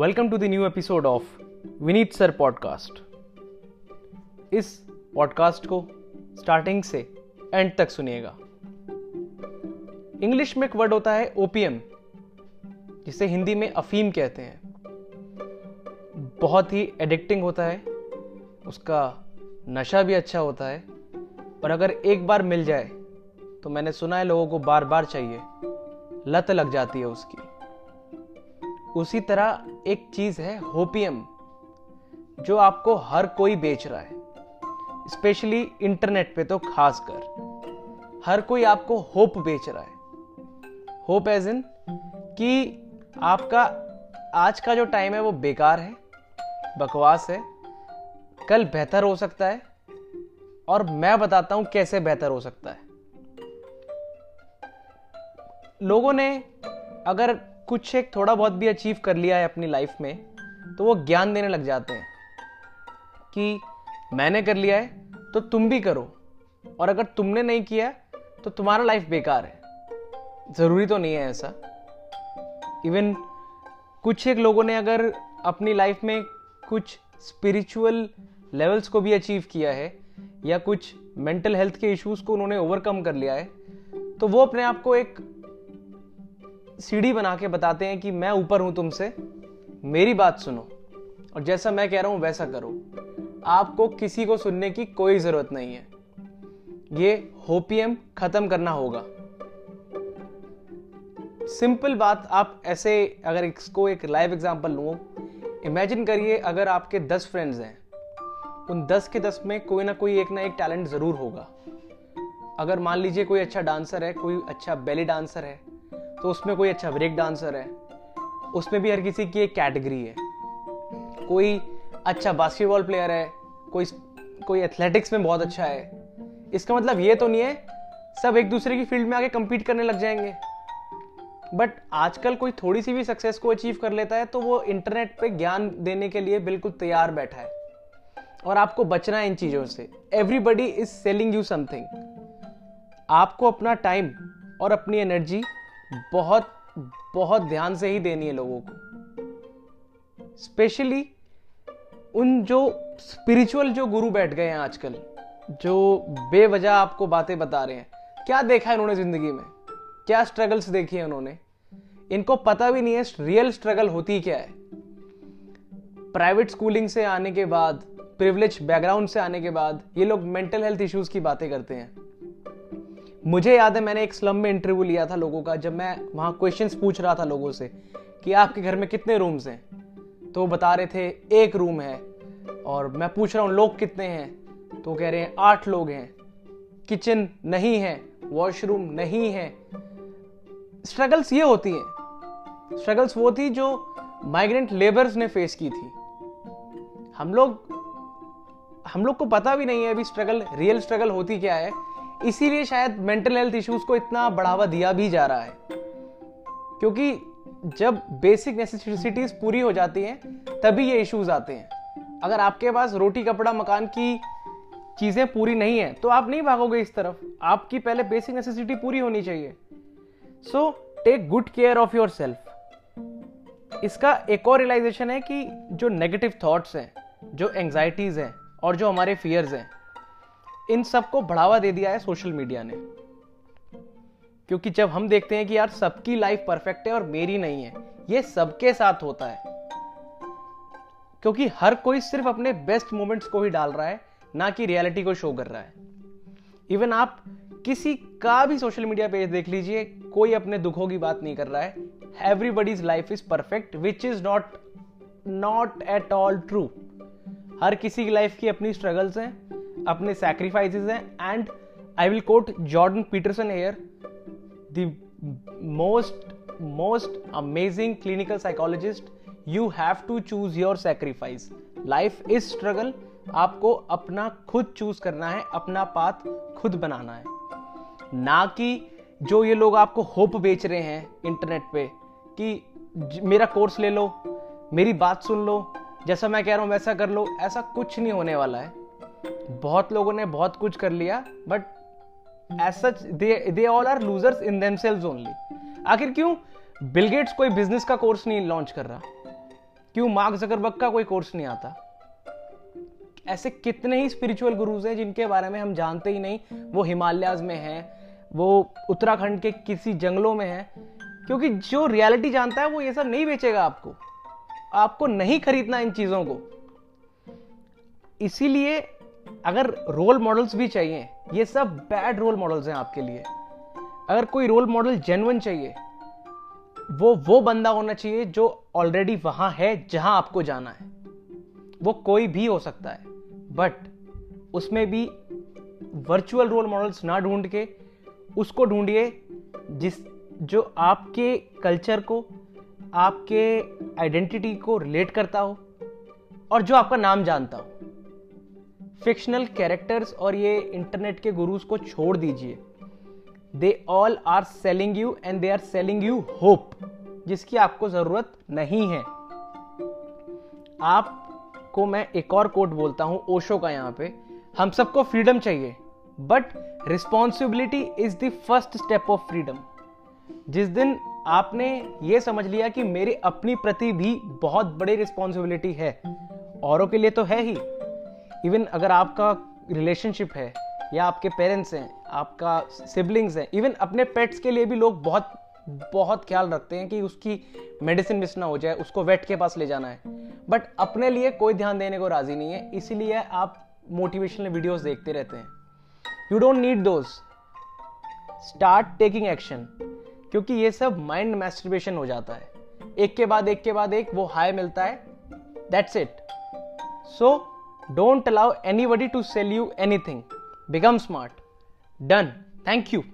Welcome to the new episode of Vineet sir podcast इस podcast को starting से end तक सुनिएगा। इंग्लिश में एक वर्ड होता है ओपीएम जिसे हिंदी में अफीम कहते हैं। बहुत ही एडिक्टिंग होता है। उसका नशा भी अच्छा होता है। और अगर एक बार मिल जाए तो मैंने सुना है लोगों को बार बार चाहिए। लत लग जाती है उसकी। उसी तरह एक चीज़ है होपियम जो आपको हर कोई बेच रहा है स्पेशली इंटरनेट पे तो खास कर हर कोई आपको होप बेच रहा है। होप एज इन कि आपका आज का जो टाइम है वो बेकार है, बकवास है, कल बेहतर हो सकता है, और मैं बताता हूँ कैसे बेहतर हो सकता है। लोगों ने अगर कुछ एक थोड़ा बहुत भी अचीव कर लिया है अपनी लाइफ में तो वो ज्ञान देने लग जाते हैं कि मैंने कर लिया है तो तुम भी करो। और अगर तुमने नहीं किया तो तुम्हारा लाइफ बेकार है। ज़रूरी तो नहीं है ऐसा। इवन कुछ एक लोगों ने अगर अपनी लाइफ में कुछ स्पिरिचुअल लेवल्स को भी अचीव किया है, या कुछ मेंटल हेल्थ के इश्यूज़ को उन्होंने ओवरकम कर लिया है तो वो अपने आप को एक सीढ़ी बना के बताते हैं कि मैं ऊपर हूँ तुमसे, मेरी बात सुनो। और जैसा मैं कह रहा हूँ, वैसा करो। आपको किसी को सुनने की कोई ज़रूरत नहीं है। ये होपीएम खत्म करना होगा। सिंपल बात, आप ऐसे अगर इसको एक लाइव एग्जांपल लू, इमेजिन करिए अगर आपके दस फ्रेंड्स हैं, उन दस के दस में कोई ना कोई एक ना एक टैलेंट ज़रूर होगा। अगर मान लीजिए कोई अच्छा डांसर है, कोई अच्छा बेली डांसर है तो उसमें कोई अच्छा ब्रेक डांसर है। उसमें भी हर किसी की एक कैटेगरी है। कोई अच्छा बास्केटबॉल प्लेयर है, कोई कोई एथलेटिक्स में बहुत अच्छा है। इसका मतलब ये तो नहीं है, सब एक दूसरे की फ़ील्ड में आके compete करने लग जाएँगे। बट आजकल कोई थोड़ी सी भी सक्सेस को अचीव कर लेता है तो वो इंटरनेट पे ज्ञान देने के लिए बिल्कुल तैयार बैठा है। और आपको बचना है इन चीज़ों से। Everybody is selling you something आपको अपना टाइम और अपनी एनर्जी बहुत बहुत ध्यान से ही देनी है लोगों को। स्पेशली उन जो स्पिरिचुअल जो गुरु बैठ गए हैं आजकल, जो बेवजह आपको बातें बता रहे हैं। क्या देखा है उन्होंने ज़िंदगी में? क्या स्ट्रगल्स देखी है उन्होंने? इनको पता भी नहीं है रियल स्ट्रगल होती क्या है? प्राइवेट स्कूलिंग से आने के बाद प्रिविलेज बैकग्राउंड से आने के बाद, ये लोग मेंटल हेल्थ इश्यूज़ की बातें करते हैं। मुझे याद है, मैंने एक स्लम में इंटरव्यू लिया था लोगों का, जब मैं वहाँ क्वेश्चन पूछ रहा था लोगों से कि आपके घर में कितने रूम्स हैं? तो बता रहे थे, एक रूम है। और मैं पूछ रहा हूँ, लोग कितने हैं? तो कह रहे हैं, आठ लोग हैं। किचन नहीं है वॉशरूम नहीं है। स्ट्रगल्स ये होती हैं। स्ट्रगल्स वो थी जो माइग्रेंट लेबर्स ने फेस की थी। हम लोग हम लोग को पता भी नहीं है अभी स्ट्रगल रियल स्ट्रगल होती क्या है। इसीलिए शायद मेंटल हेल्थ इश्यूज़ को इतना बढ़ावा दिया भी जा रहा है। क्योंकि जब बेसिक नेसेसिटीज पूरी हो जाती हैं, तभी ये इश्यूज़ आते हैं। अगर आपके पास रोटी, कपड़ा, मकान की चीज़ें पूरी नहीं है तो आप नहीं भागोगे इस तरफ़। आपकी पहले बेसिक नेसेसिटी पूरी होनी चाहिए। So take good care of yourself इसका एक और रियलाइजेशन है कि जो नेगेटिव थॉट्स हैं, जो एंग्जाइटीज हैं, और जो हमारे फियर्स हैं इन सबको बढ़ावा दे दिया है सोशल मीडिया ने। क्योंकि जब हम देखते हैं कि यार सबकी लाइफ परफेक्ट है और मेरी नहीं है, ये सबके साथ होता है। क्योंकि हर कोई सिर्फ़ अपने बेस्ट मोमेंट्स को ही डाल रहा है, ना कि रियलिटी को शो कर रहा है। इवन आप किसी का भी सोशल मीडिया पेज देख लीजिए, कोई अपने दुखों की बात नहीं कर रहा है। Everybody's life is perfect which is not not at all true हर किसी की लाइफ की अपनी स्ट्रगल्स हैं। अपने सैक्रिफाइसेस हैं and I will quote Jordan Peterson here the most most amazing clinical psychologist you have to choose your sacrifice life is struggle आपको अपना खुद चूज़ करना है, अपना पाथ खुद बनाना है। ना कि जो ये लोग आपको होप बेच रहे हैं इंटरनेट पे, कि मेरा कोर्स ले लो, मेरी बात सुन लो, जैसा मैं कह रहा हूँ वैसा कर लो, ऐसा कुछ नहीं होने वाला है। बहुत लोगों ने बहुत कुछ कर लिया but as such they all are losers in them only आखिर क्यों? बिलगेट्स कोई बिज़नेस का कोर्स नहीं लॉन्च कर रहा। क्यों मार्क जकरबर्ग का कोई कोर्स नहीं आता? ऐसे कितने ही स्पिरिचुअल गुरुज हैं जिनके बारे में हम जानते ही नहीं, वो हिमालयाज में हैं, वो उत्तराखंड के किसी जंगलों में हैं, क्योंकि जो रियलिटी जानता है वो ये सब नहीं बेचेगा आपको। आपको नहीं खरीदना इन चीज़ों को। इसीलिए अगर रोल मॉडल्स भी चाहिए, ये सब बैड रोल मॉडल्स हैं आपके लिए। अगर कोई रोल मॉडल जेनवन चाहिए, वो वो बंदा होना चाहिए जो ऑलरेडी वहाँ है, जहाँ आपको जाना है। वो कोई भी हो सकता है बट उसमें भी वर्चुअल रोल मॉडल्स ना ढूंढ के, उसको ढूंढिए जिस, जो आपके कल्चर को, आपके आइडेंटिटी को रिलेट करता हो और जो आपका नाम जानता हो। फिक्शनल कैरेक्टर्स और ये इंटरनेट के गुरुज को छोड़ दीजिए। They all are selling you and they are selling you hope जिसकी आपको ज़रूरत नहीं है। आपको मैं एक और कोट बोलता हूँ, ओशो का यहाँ पे। हम सबको फ्रीडम चाहिए but responsibility is the first step of freedom जिस दिन आपने ये समझ लिया कि मेरी अपनी प्रति भी बहुत बड़ी रिस्पॉन्सिबिलिटी है, औरों के लिए तो है ही। इवन अगर आपका रिलेशनशिप है, या आपके पेरेंट्स हैं, आपका सिबलिंग्स हैं इवन अपने पेट्स के लिए भी लोग बहुत बहुत ख्याल रखते हैं कि उसकी मेडिसिन मिस ना हो जाए, उसको वेट के पास ले जाना है। बट अपने लिए कोई ध्यान देने को राज़ी नहीं है, इसीलिए आप मोटिवेशनल वीडियोस देखते रहते हैं। You don't need those start taking action क्योंकि ये सब माइंड मैस्टरबेशन हो जाता है। एक के बाद एक के बाद एक, वो हाई मिलता है। That's it so Don't allow anybody to sell you anything. Become smart. Done. Thank you.